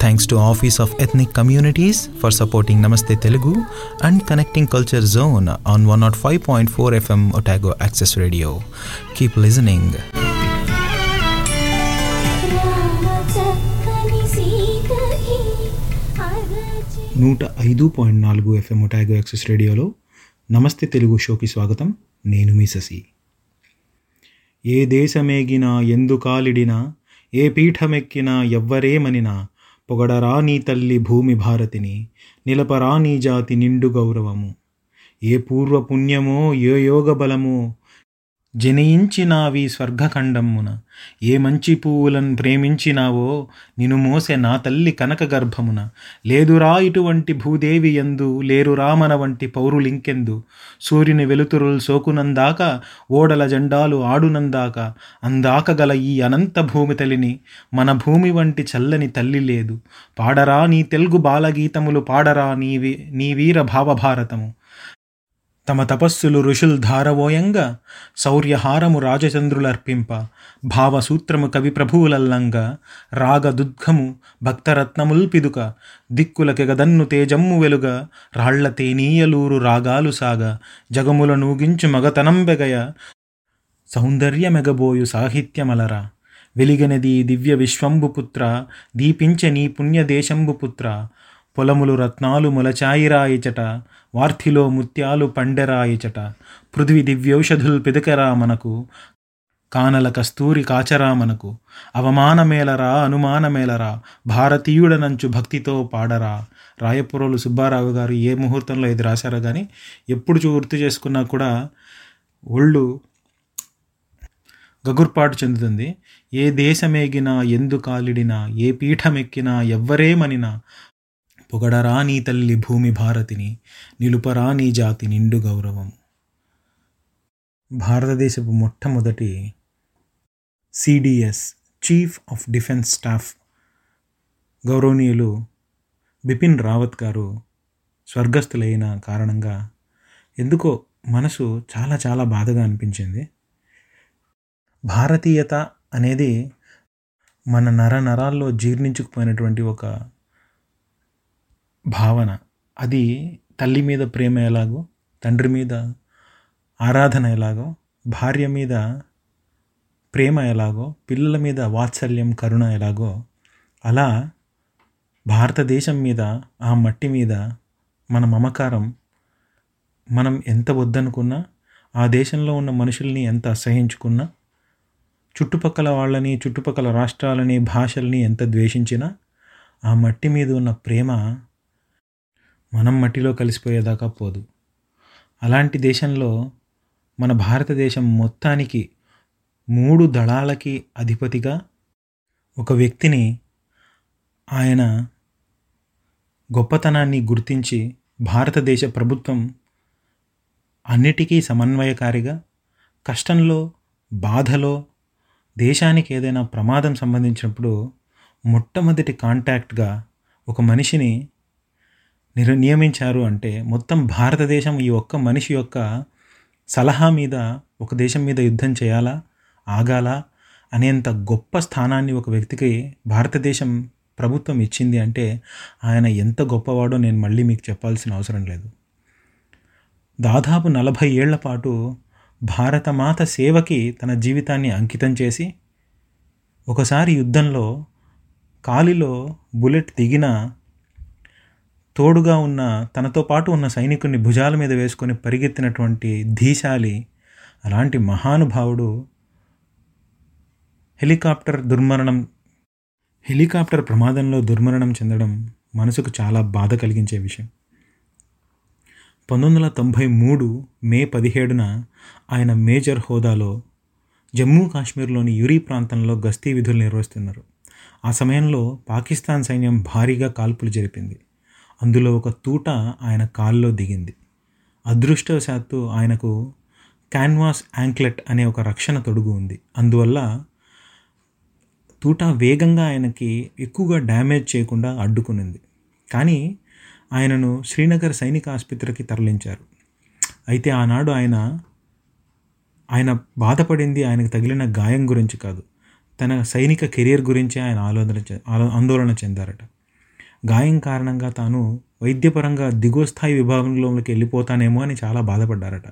Thanks to office of ethnic communities for supporting Namaste Telugu and connecting culture zone on one not five point four FM Otago access radio keep listening నూట ఐదు point నాలుగు FM Otago access రేడియోలో నమస్తే తెలుగు షోకి స్వాగతం. నేను మీ శశి. ఏ దేశమేగినా ఎందుకాలిడినా ఏ పీఠమెక్కినా ఎవ్వరేమనినా పొగడరాని తల్లి భూమి భారతిని నిలపరాని జాతి నిండు గౌరవము. ఏ పూర్వపుణ్యమో ఏ యోగ బలమో స్వర్గఖండమ్మున స్వర్గఖండమున. ఏ మంచి పువ్వులను ప్రేమించినావో నిను మోసే నా తల్లి కనక గర్భమున. లేదురా ఇటువంటి భూదేవి ఎందు లేరురా మన వంటి పౌరులింకెందు. సూర్యుని వెలుతురులు సోకునందాక ఓడల జెండాలు ఆడునందాక అందాక గల ఈ అనంత భూమి తల్లిని మన భూమి వంటి చల్లని తల్లి లేదు. పాడరా నీ తెలుగు బాలగీతములు పాడరా నీ వీ నీ వీర భావభారతము. తమ తపస్సులు ఋషుల్ ధారవోయంగా శౌర్యహారము రాజచంద్రులర్పింప భావసూత్రము కవి ప్రభువులల్లంగా రాగదుద్ఘము భక్తరత్నముల్ పిదుక దిక్కులకెగదన్ను తేజమ్ము వెలుగ రాళ్ళ తేనీయలూరు రాగాలు సాగ జగముల నూగించు మగతనం బెగయ సౌందర్యమెగబోయు సాహిత్యమలరా వెలిగనది దివ్య విశ్వంబుపుత్ర దీపించ నీ పుణ్యదేశంబుపుత్ర పొలములు రత్నాలు మొలచాయిరాయిచట వార్థిలో ముత్యాలు పండెరాయిచట. పృథ్వీ దివ్యౌషధుల్ పిదకరా మనకు కానల కస్తూరి కాచరా మనకు అవమానమేలరా అనుమానమేలరా భారతీయుడనంచు భక్తితో పాడరా. రాయపురోలు సుబ్బారావు గారు ఏ ముహూర్తంలో ఇది రాశారో కానీ ఎప్పుడు గుర్తు చేసుకున్నా కూడా ఒళ్ళు గగుర్పాటు చెందుతుంది. ఏ దేశమేగినా ఎందు కాలిడినా ఏ పీఠమెక్కినా ఎవ్వరేమనినా పొగడరా నీ తల్లి భూమి భారతిని నిలుపరా నీ జాతి నిండు గౌరవం. భారతదేశపు మొట్టమొదటి CDS chief of defence staff గౌరవనీయులు బిపిన్ రావత్ గారు స్వర్గస్థులైన కారణంగా ఎందుకో మనసు చాలా చాలా బాధగా అనిపించింది. భారతీయత అనేది మన నర నరాల్లో జీర్ణించుకుపోయినటువంటి ఒక భావన. అది తల్లి మీద ప్రేమ ఎలాగో తండ్రి మీద ఆరాధన ఎలాగో భార్య మీద ప్రేమ ఎలాగో పిల్లల మీద వాత్సల్యం కరుణ ఎలాగో అలా భారతదేశం మీద ఆ మట్టి మీద మన మమకారం మనం ఎంత వద్దనుకున్నా ఆ దేశంలో ఉన్న మనుషుల్ని ఎంత అసహించుకున్నా చుట్టుపక్కల వాళ్ళని చుట్టుపక్కల రాష్ట్రాలని భాషల్ని ఎంత ద్వేషించినా ఆ మట్టి మీద ఉన్న ప్రేమ మనం మట్టిలో కలిసిపోయేదాకా పోదు. అలాంటి దేశంలో మన భారతదేశం మొత్తానికి మూడు దళాలకి అధిపతిగా ఒక వ్యక్తిని ఆయన గొప్పతనాన్ని గుర్తించి భారతదేశ ప్రభుత్వం అన్నిటికీ సమన్వయకారిగా కష్టంలో బాధలో దేశానికి ఏదైనా ప్రమాదం సంబంధించినప్పుడు మొట్టమొదటి కాంటాక్ట్గా ఒక మనిషిని నిర్ నియమించారు అంటే మొత్తం భారతదేశం ఈ ఒక్క మనిషి యొక్క సలహా మీద ఒక దేశం మీద యుద్ధం చేయాలా ఆగాలా అనేంత గొప్ప స్థానాన్ని ఒక వ్యక్తికి భారతదేశం ప్రభుత్వం ఇచ్చింది అంటే ఆయన ఎంత గొప్పవాడో నేను మళ్ళీ మీకు చెప్పాల్సిన అవసరం లేదు. దాదాపు నలభై ఏళ్ళ పాటు భారతమాత సేవకి తన జీవితాన్ని అంకితం చేసి ఒకసారి యుద్ధంలో కాలిలో బుల్లెట్ దిగిన తోడుగా ఉన్న తనతో పాటు ఉన్న సైనికుని భుజాల మీద వేసుకొని పరిగెత్తినటువంటి ధీశాలి అలాంటి మహానుభావుడు హెలికాప్టర్ దుర్మరణం హెలికాప్టర్ ప్రమాదంలో దుర్మరణం చెందడం మనసుకు చాలా బాధ కలిగించే విషయం. పంతొమ్మిది వందల తొంభై మూడు మే పదిహేడున ఆయన మేజర్ హోదాలో జమ్మూ కాశ్మీర్లోని యురి ప్రాంతంలో గస్తీ విధులు నిర్వహిస్తున్నారు. ఆ సమయంలో పాకిస్తాన్ సైన్యం భారీగా కాల్పులు జరిపింది. అందులో ఒక తూట ఆయన కాల్లో దిగింది. అదృష్టవశాత్తు ఆయనకు క్యాన్వాస్ యాంక్లెట్ అనే ఒక రక్షణ తొడుగు ఉంది. అందువల్ల తూట వేగంగా ఆయనకి ఎక్కువగా డ్యామేజ్ చేయకుండా అడ్డుకునింది. కానీ ఆయనను శ్రీనగర్ సైనిక ఆసుపత్రికి తరలించారు. అయితే ఆనాడు ఆయన ఆయన బాధపడింది ఆయనకు తగిలిన గాయం గురించి కాదు. తన సైనిక కెరీర్ గురించి ఆయన ఆలోచన ఆందోళన చెందారట. గాయం కారణంగా తాను వైద్యపరంగా దిగువ స్థాయి విభాగంలోకి వెళ్ళిపోతానేమో అని చాలా బాధపడ్డారట.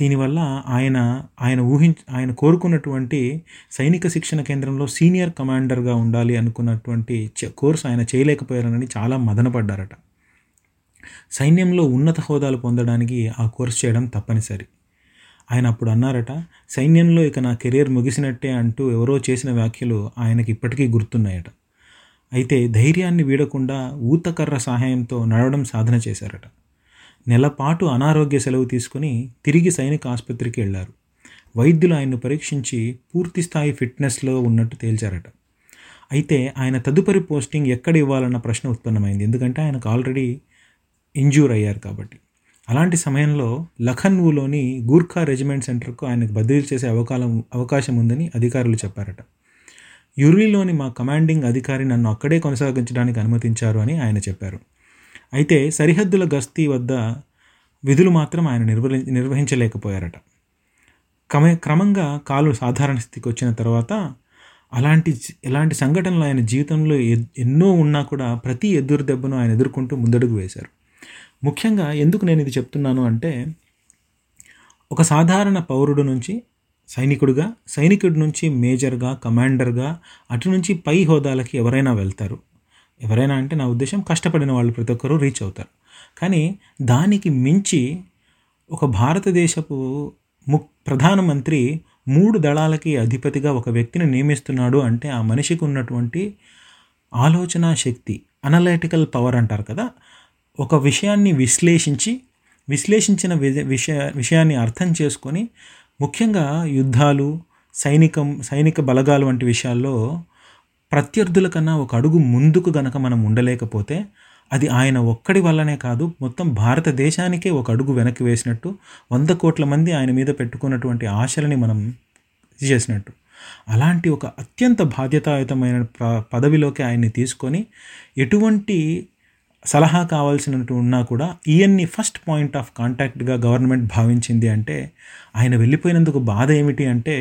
దీనివల్ల ఆయన ఆయన ఊహించ ఆయన కోరుకున్నటువంటి సైనిక శిక్షణ కేంద్రంలో సీనియర్ కమాండర్గా ఉండాలి అనుకున్నటువంటి కోర్స్ కోర్సు ఆయన చేయలేకపోయారని చాలా మదనపడ్డారట. సైన్యంలో ఉన్నత హోదాలు పొందడానికి ఆ కోర్సు చేయడం తప్పనిసరి. ఆయన అప్పుడు అన్నారట సైన్యంలో ఇక నా కెరీర్ ముగిసినట్టే అంటూ ఎవరో చేసిన వ్యాఖ్యలు ఆయనకి ఇప్పటికీ గుర్తున్నాయట. అయితే ధైర్యాన్ని వీడకుండా ఊతకర్ర సహాయంతో నడవడం సాధన చేశారట. నెలపాటు అనారోగ్య సెలవు తీసుకుని తిరిగి సైనిక ఆసుపత్రికి వెళ్ళారు. వైద్యులు ఆయన్ను పరీక్షించి పూర్తి స్థాయి ఫిట్నెస్లో ఉన్నట్టు తేల్చారట. అయితే ఆయన తదుపరి పోస్టింగ్ ఎక్కడ ఇవ్వాలన్న ప్రశ్న ఉత్పన్నమైంది. ఎందుకంటే ఆయనకు ఆల్రెడీ ఇంజ్యూర్ అయ్యారు కాబట్టి. అలాంటి సమయంలో లఖన్వూలోని గూర్ఖా రెజిమెంట్ సెంటర్కు ఆయనకు బదిలీ చేసే అవకాశం అవకాశం ఉందని అధికారులు చెప్పారట. యురీలోని మా కమాండింగ్ అధికారి నన్ను అక్కడే కొనసాగించడానికి అనుమతించారు అని ఆయన చెప్పారు. అయితే సరిహద్దుల గస్తీ వద్ద విధులు మాత్రం ఆయన నిర్వహి నిర్వహించలేకపోయారట. క్రమ క్రమంగా కాలు సాధారణ స్థితికి వచ్చిన తర్వాత అలాంటి ఎలాంటి సంఘటనలు ఆయన జీవితంలో ఎ- ఎన్నో ఉన్నా కూడా ప్రతి ఎదురు దెబ్బను ఆయన ఎదుర్కొంటూ ముందడుగు వేశారు. ముఖ్యంగా ఎందుకు నేను ఇది చెప్తున్నాను అంటే ఒక సాధారణ పౌరుడు నుంచి సైనికుడిగా సైనికుడి నుంచి మేజర్గా కమాండర్గా అటు నుంచి పై హోదాలకి ఎవరైనా వెళ్తారు. ఎవరైనా అంటే నా ఉద్దేశం కష్టపడిన వాళ్ళు ప్రతి ఒక్కరూ రీచ్ అవుతారు. కానీ దానికి మించి ఒక భారతదేశపు ము ప్రధానమంత్రి మూడు దళాలకి అధిపతిగా ఒక వ్యక్తిని నియమిస్తున్నాడు అంటే ఆ మనిషికి ఉన్నటువంటి ఆలోచన శక్తి అనలైటికల్ పవర్ అంటారు కదా. ఒక విషయాన్ని విశ్లేషించి విశ్లేషించిన వి- విషయ విషయాన్ని అర్థం చేసుకొని ముఖ్యంగా యుద్ధాలు సైనికం సైనిక బలగాలు వంటి విషయాల్లో ప్రత్యర్థుల కన్నా ఒక అడుగు ముందుకు గనక మనం ఉండలేకపోతే అది ఆయన ఒక్కడి వల్లనే కాదు మొత్తం భారతదేశానికే ఒక అడుగు వెనక్కి వేసినట్టు వంద కోట్ల మంది ఆయన మీద పెట్టుకున్నటువంటి ఆశలని మనం చేసినట్టు. అలాంటి ఒక అత్యంత బాధ్యతాయుతమైన ప పదవిలోకి ఆయన్ని తీసుకొని ఎటువంటి సలహా కావాల్సినట్టు ఉన్నా కూడా ఈయన్ని ఫస్ట్ పాయింట్ ఆఫ్ కాంటాక్ట్గా గవర్నమెంట్ భావించింది అంటే ఆయన వెళ్ళిపోయినందుకు బాధ ఏమిటి అంటే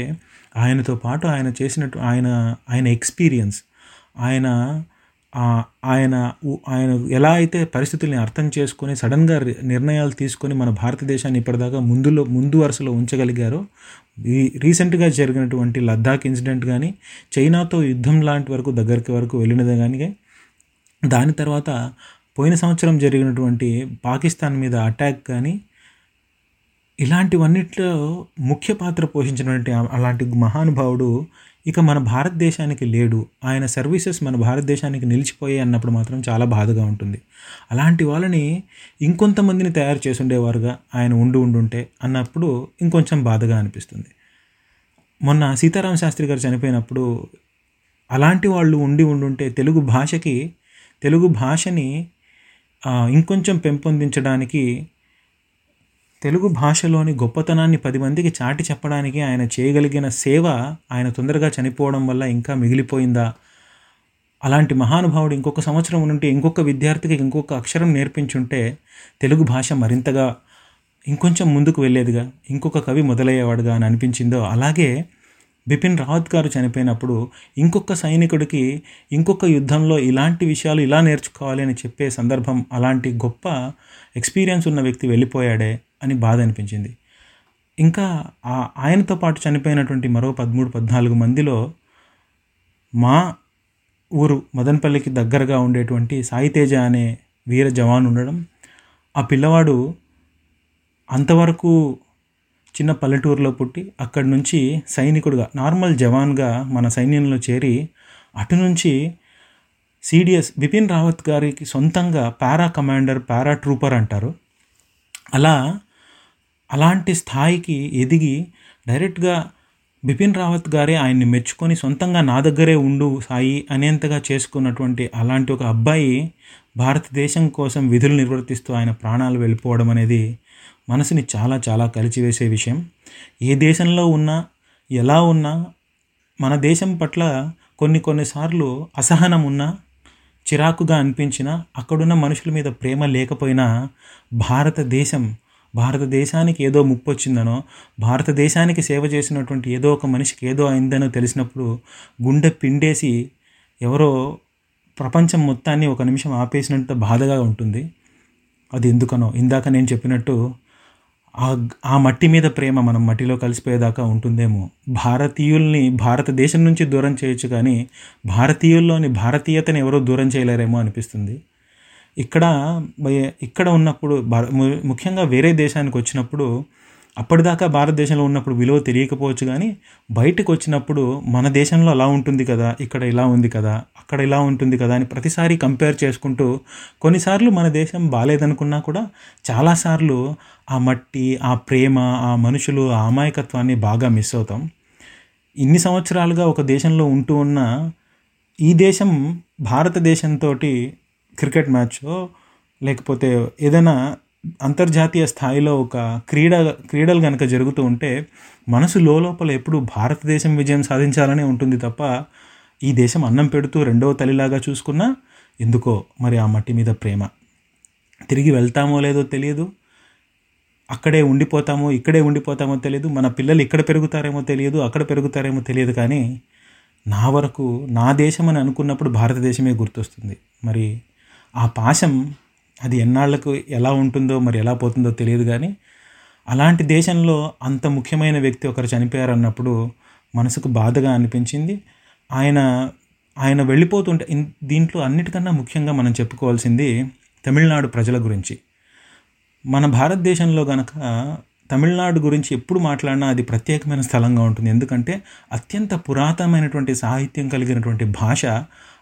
ఆయనతో పాటు ఆయన చేసినట్టు ఆయన ఆయన ఎక్స్పీరియన్స్ ఆయన ఆయన ఆయన ఎలా అయితే పరిస్థితుల్ని అర్థం చేసుకొని సడన్గా నిర్ణయాలు తీసుకొని మన భారతదేశాన్ని ఇప్పటిదాకా ముందులో ముందు వరుసలో ఉంచగలిగారో ఈ రీసెంట్గా జరిగినటువంటి లద్దాఖ్ ఇన్సిడెంట్ కానీ చైనాతో యుద్ధం లాంటి వరకు దగ్గరికి వరకు వెళ్ళినదే కానీ దాని తర్వాత పోయిన సంవత్సరం జరిగినటువంటి పాకిస్తాన్ మీద అటాక్ కానీ ఇలాంటివన్నిట్లో ముఖ్య పాత్ర పోషించినటువంటి అలాంటి మహానుభావుడు ఇక మన భారతదేశానికి లేడు. ఆయన సర్వీసెస్ మన భారతదేశానికి నిలిచిపోయాయి అన్నప్పుడు మాత్రం చాలా బాధగా ఉంటుంది. అలాంటి వాళ్ళని ఇంకొంతమందిని తయారు చేసుండేవారుగా ఆయన ఉండి ఉండుంటే అన్నప్పుడు ఇంకొంచెం బాధగా అనిపిస్తుంది. మొన్న సీతారామ శాస్త్రి గారు చనిపోయినప్పుడు అలాంటి వాళ్ళు ఉండి ఉండుంటే తెలుగు భాషకి తెలుగు భాషని ఇంకొంచెం పెంపొందించడానికి తెలుగు భాషలోని గొప్పతనాన్ని పది మందికి చాటి చెప్పడానికి ఆయన చేయగలిగిన సేవ ఆయన తొందరగా చనిపోవడం వల్ల ఇంకా మిగిలిపోయిందా? అలాంటి మహానుభావుడు ఇంకొక సంవత్సరం ఉంటే ఇంకొక విద్యార్థికి ఇంకొక అక్షరం నేర్పించుంటే తెలుగు భాష మరింతగా ఇంకొంచెం ముందుకు వెళ్ళేదిగా ఇంకొక కవి మొదలయ్యేవాడుగా అని అనిపించిందో అలాగే బిపిన్ రావత్ గారు చనిపోయినప్పుడు ఇంకొక సైనికుడికి ఇంకొక యుద్ధంలో ఇలాంటి విషయాలు ఇలా నేర్చుకోవాలి అని చెప్పే సందర్భం అలాంటి గొప్ప ఎక్స్పీరియన్స్ ఉన్న వ్యక్తి వెళ్ళిపోయాడే అని బాధ అనిపించింది. ఇంకా ఆ- ఆయనతో పాటు చనిపోయినటువంటి మరో పదమూడు పద్నాలుగు మందిలో మా ఊరు మదనపల్లికి దగ్గరగా ఉండేటువంటి సాయితేజ అనే వీర జవాన్ ఉండడం ఆ పిల్లవాడు అంతవరకు చిన్న పల్లెటూరులో పుట్టి అక్కడి నుంచి సైనికుడుగా నార్మల్ జవాన్గా మన సైన్యంలో చేరి అటు నుంచి సిడిఎస్ బిపిన్ రావత్ గారికి సొంతంగా పారా కమాండర్ పారా ట్రూపర్ అంటారు. అలా అలాంటి స్థాయికి ఎదిగి డైరెక్ట్గా బిపిన్ రావత్ గారే ఆయన్ని మెచ్చుకొని సొంతంగా నా దగ్గరే ఉండు సాయి అనేంతగా చేసుకున్నటువంటి అలాంటి ఒక అబ్బాయి భారతదేశం కోసం విధులు నిర్వర్తిస్తూ ఆయన ప్రాణాలు వెళ్ళిపోవడం అనేది మనసుని చాలా చాలా కలిచివేసే విషయం. ఏ దేశంలో ఉన్నా ఎలా ఉన్నా మన దేశం పట్ల కొన్ని కొన్నిసార్లు అసహనం ఉన్నా చిరాకుగా అనిపించినా అక్కడున్న మనుషుల మీద ప్రేమ లేకపోయినా భారతదేశం భారతదేశానికి ఏదో ముప్పు వచ్చిందనో భారతదేశానికి సేవ చేసినటువంటి ఏదో ఒక మనిషికి ఏదో అయిందనో తెలిసినప్పుడు గుండె పిండేసి ఎవరో ప్రపంచం మొత్తాన్ని ఒక నిమిషం ఆపేసినంత బాధగా ఉంటుంది. అది ఎందుకనో ఇందాక నేను చెప్పినట్టు ఆ ఆ మట్టి మీద ప్రేమ మనం మట్టిలో కలిసిపోయేదాకా ఉంటుందేమో. భారతీయుల్ని భారతదేశం నుంచి దూరం చేయొచ్చు కానీ భారతీయుల్లోని భారతీయతను ఎవరో దూరం చేయలేరేమో అనిపిస్తుంది. ఇక్కడ ఇక్కడ ఉన్నప్పుడు ముఖ్యంగా వేరే దేశానికి వచ్చినప్పుడు అప్పటిదాకా భారతదేశంలో ఉన్నప్పుడు విలువ తెలియకపోవచ్చు కానీ బయటకు వచ్చినప్పుడు మన దేశంలో అలా ఉంటుంది కదా ఇక్కడ ఇలా ఉంది కదా అక్కడ ఇలా ఉంటుంది కదా అని ప్రతిసారి కంపేర్ చేసుకుంటూ కొన్నిసార్లు మన దేశం బాగాలేదనుకున్నా కూడా చాలాసార్లు ఆ మట్టి ఆ ప్రేమ ఆ మనుషులు ఆ అమాయకత్వాన్ని బాగా మిస్ అవుతాం. ఇన్ని సంవత్సరాలుగా ఒక దేశంలో ఉంటూ ఉన్న ఈ దేశం భారతదేశంతో క్రికెట్ మ్యాచ్ లేకపోతే ఏదైనా అంతర్జాతీయ స్థాయిలో ఒక క్రీడ క్రీడలు కనుక జరుగుతూ ఉంటే మనసు లోపల ఎప్పుడు భారతదేశం విజయం సాధించాలనే ఉంటుంది తప్ప ఈ దేశం అన్నం పెడుతూ రెండవ తల్లిలాగా చూసుకున్నా ఎందుకో మరి ఆ మట్టి మీద ప్రేమ. తిరిగి వెళ్తామో లేదో తెలియదు. అక్కడే ఉండిపోతామో ఇక్కడే ఉండిపోతామో తెలియదు. మన పిల్లలు ఇక్కడ పెరుగుతారేమో తెలియదు అక్కడ పెరుగుతారేమో తెలియదు కానీ నా వరకు నా దేశం అని అనుకున్నప్పుడు భారతదేశమే గుర్తొస్తుంది. మరి ఆ పాశం అది ఎన్నాళ్ళకు ఎలా ఉంటుందో మరి ఎలా పోతుందో తెలియదు కానీ అలాంటి దేశంలో అంత ముఖ్యమైన వ్యక్తి ఒకరు చనిపోయారన్నప్పుడు మనసుకు బాధగా అనిపించింది. ఆయన ఆయన వెళ్ళిపోతుంటే దీంట్లో అన్నిటికన్నా ముఖ్యంగా మనం చెప్పుకోవాల్సింది తమిళనాడు ప్రజల గురించి. మన భారతదేశంలో గనక తమిళనాడు గురించి ఎప్పుడు మాట్లాడినా అది ప్రత్యేకమైన స్థలంగా ఉంటుంది. ఎందుకంటే అత్యంత పురాతనమైనటువంటి సాహిత్యం కలిగినటువంటి భాష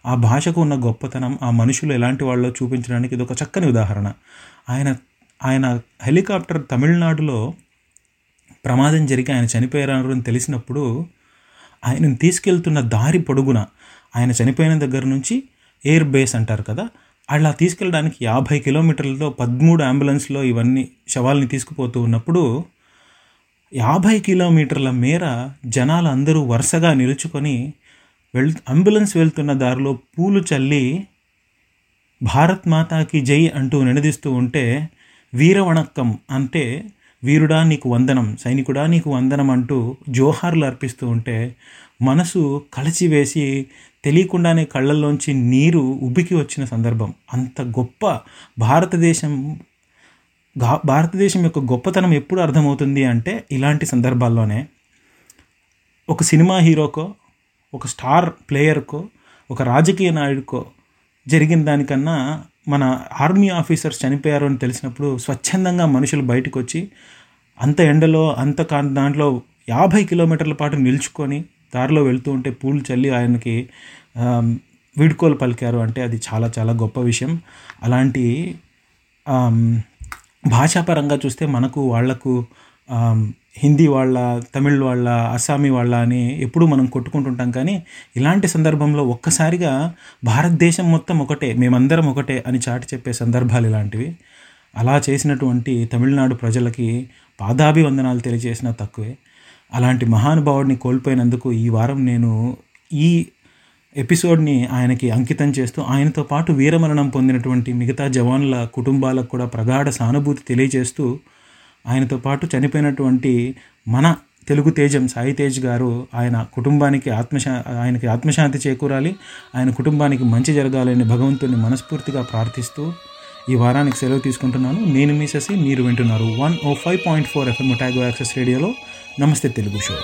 ఆ భాషకు ఉన్న గొప్పతనం ఆ మనుషులు ఎలాంటి వాళ్ళో చూపించడానికి ఇది ఒక చక్కని ఉదాహరణ. ఆయన ఆయన హెలికాప్టర్ తమిళనాడులో ప్రమాదం జరిగి ఆయన చనిపోయారు అని తెలిసినప్పుడు ఆయనను తీసుకెళ్తున్న దారి పొడుగున ఆయన చనిపోయిన దగ్గర నుంచి ఎయిర్ బేస్ అంటారు కదా అలా తీసుకెళ్ళడానికి యాభై కిలోమీటర్లతో పదమూడు అంబులెన్స్లో ఇవన్నీ శవాల్ని తీసుకుపోతూ ఉన్నప్పుడు యాభై కిలోమీటర్ల మేర జనాలు అందరూ వరుసగా నిలుచుకొని వెళ్ అంబులెన్స్ వెళ్తున్న దారిలో పూలు చల్లి భారత్ మాతాకి జై అంటూ నినదిస్తూ ఉంటే వీరవణక్కం అంటే వీరుడా నీకు వందనం సైనికుడా నీకు వందనం అంటూ జోహార్లు అర్పిస్తూ ఉంటే మనసు కలిచివేసి తెలియకుండానే కళ్ళల్లోంచి నీరు ఉబ్బికి వచ్చిన సందర్భం. అంత గొప్ప భారతదేశం భారతదేశం యొక్క గొప్పతనం ఎప్పుడు అర్థమవుతుంది అంటే ఇలాంటి సందర్భాల్లోనే. ఒక సినిమా హీరోకో ఒక స్టార్ ప్లేయర్కో ఒక రాజకీయ నాయుడికో జరిగిన దానికన్నా మన ఆర్మీ ఆఫీసర్స్ చనిపోయారు అని తెలిసినప్పుడు స్వచ్ఛందంగా మనుషులు బయటకు వచ్చి అంత ఎండలో అంత దాంట్లో యాభై కిలోమీటర్ల పాటు నిల్చుకొని దారిలో వెళ్తూ ఉంటే పూలు చల్లి ఆయనకి వీడ్కోలు పలికారు అంటే అది చాలా చాలా గొప్ప విషయం. అలాంటి భాషాపరంగా చూస్తే మనకు వాళ్ళకు హిందీ వాళ్ళ తమిళ్ వాళ్ళ అస్సామీ వాళ్ళ అని ఎప్పుడూ మనం కొట్టుకుంటుంటాం. కానీ ఇలాంటి సందర్భంలో ఒక్కసారిగా భారతదేశం మొత్తం ఒకటే మేమందరం ఒకటే అని చాటి చెప్పే సందర్భాలు ఇలాంటివి. అలా చేసినటువంటి తమిళనాడు ప్రజలకి పాదాభివందనాలు తెలియజేసినా తక్కువే. అలాంటి మహానుభావుడిని కోల్పోయినందుకు ఈ వారం నేను ఈ ఎపిసోడ్ని ఆయనకి అంకితం చేస్తూ ఆయనతో పాటు వీరమరణం పొందినటువంటి మిగతా జవాన్ల కుటుంబాలకు కూడా ప్రగాఢ సానుభూతి తెలియజేస్తూ ఆయనతో పాటు చనిపోయినటువంటి మన తెలుగు తేజం సాయి తేజ్ గారు ఆయన కుటుంబానికి ఆత్మశా ఆయనకి ఆత్మశాంతి చేకూరాలి ఆయన కుటుంబానికి మంచి జరగాలని భగవంతుని మనస్ఫూర్తిగా ప్రార్థిస్తూ ఈ వారానికి సెలవు తీసుకుంటున్నాను. నేను మీ శశి మీరు వింటున్నారు one o five point four FM Otago access రేడియోలో. नमस्ते तेलुगु शो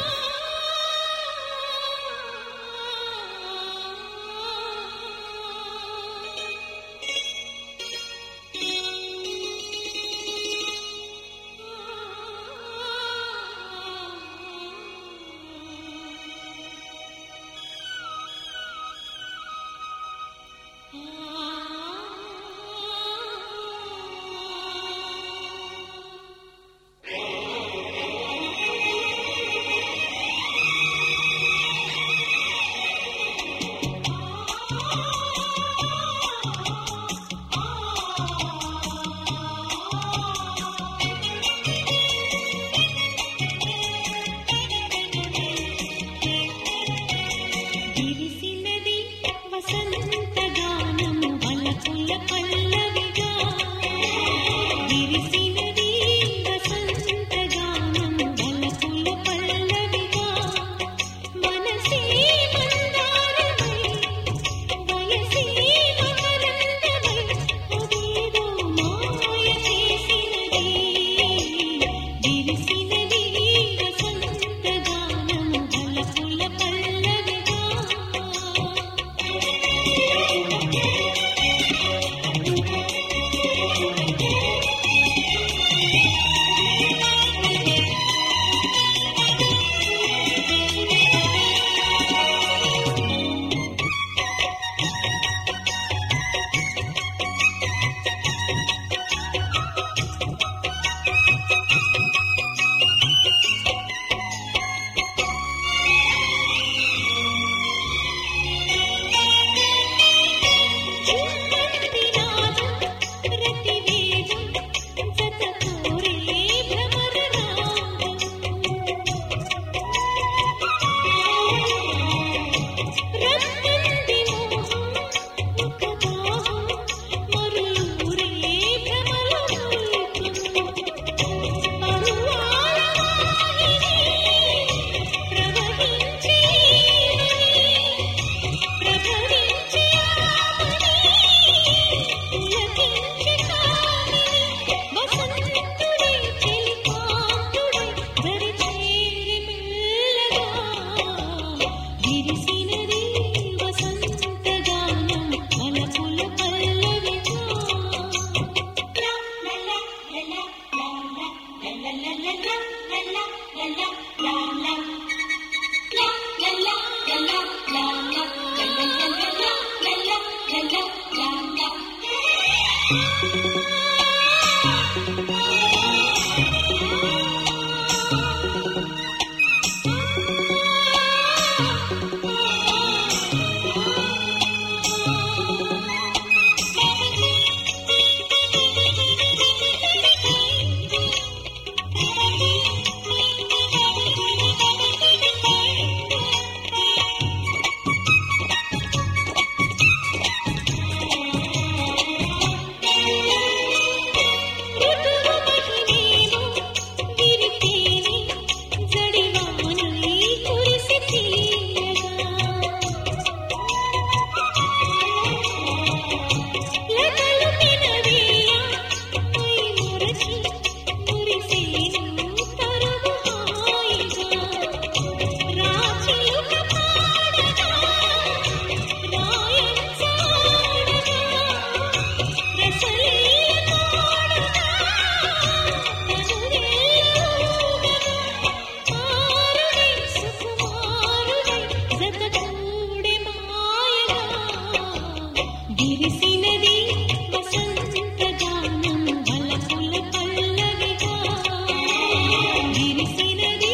ಇರಿಸಿನದಿ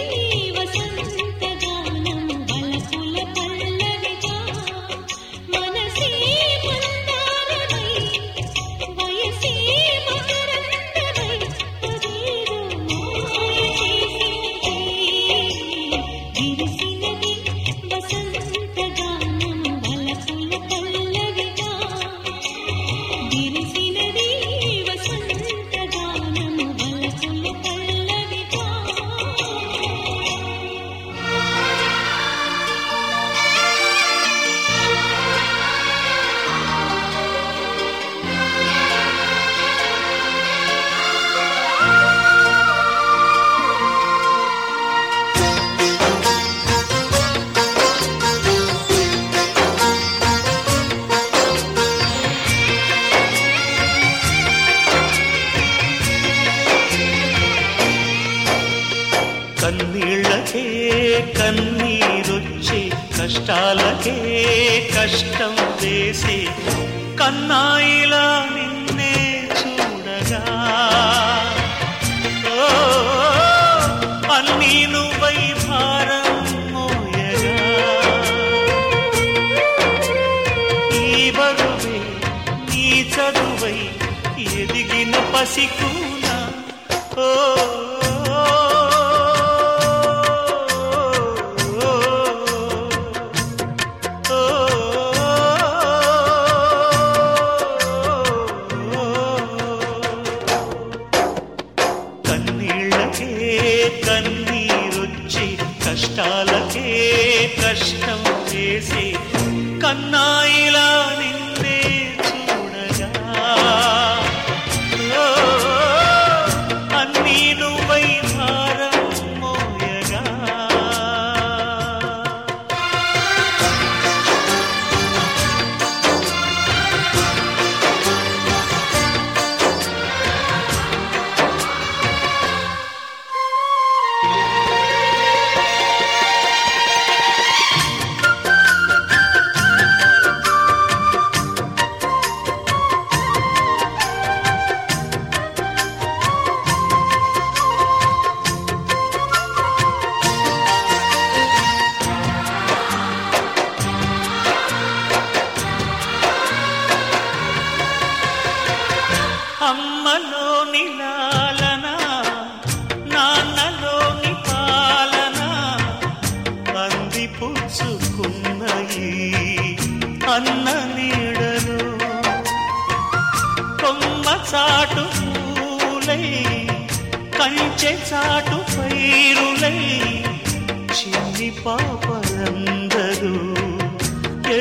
కష్టం వేసే కన్నాయిలా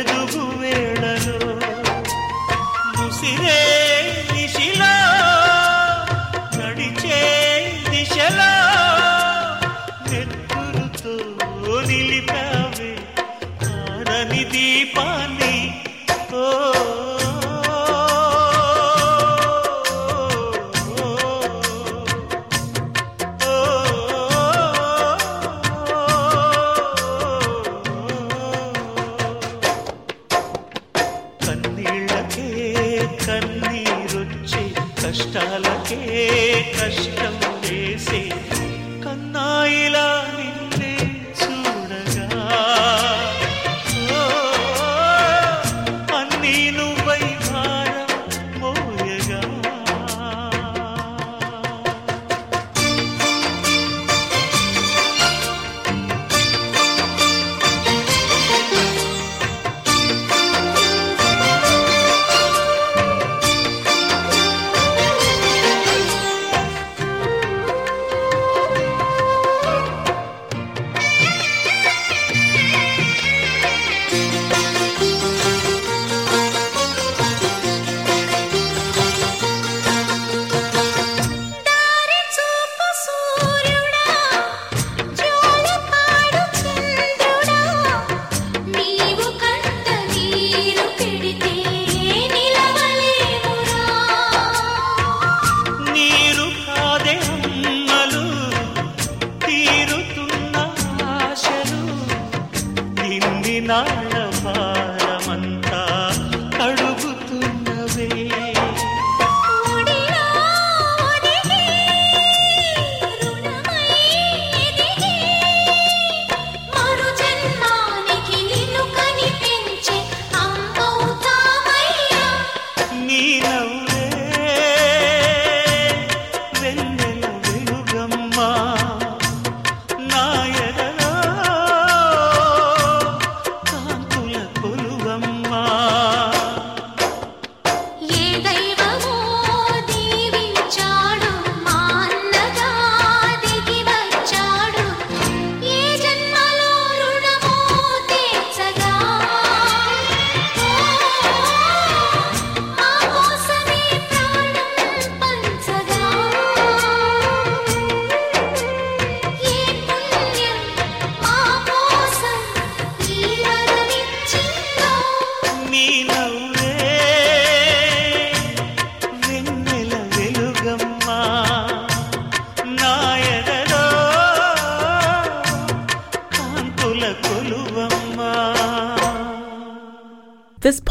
ఎదుగు వేడను ముసిరే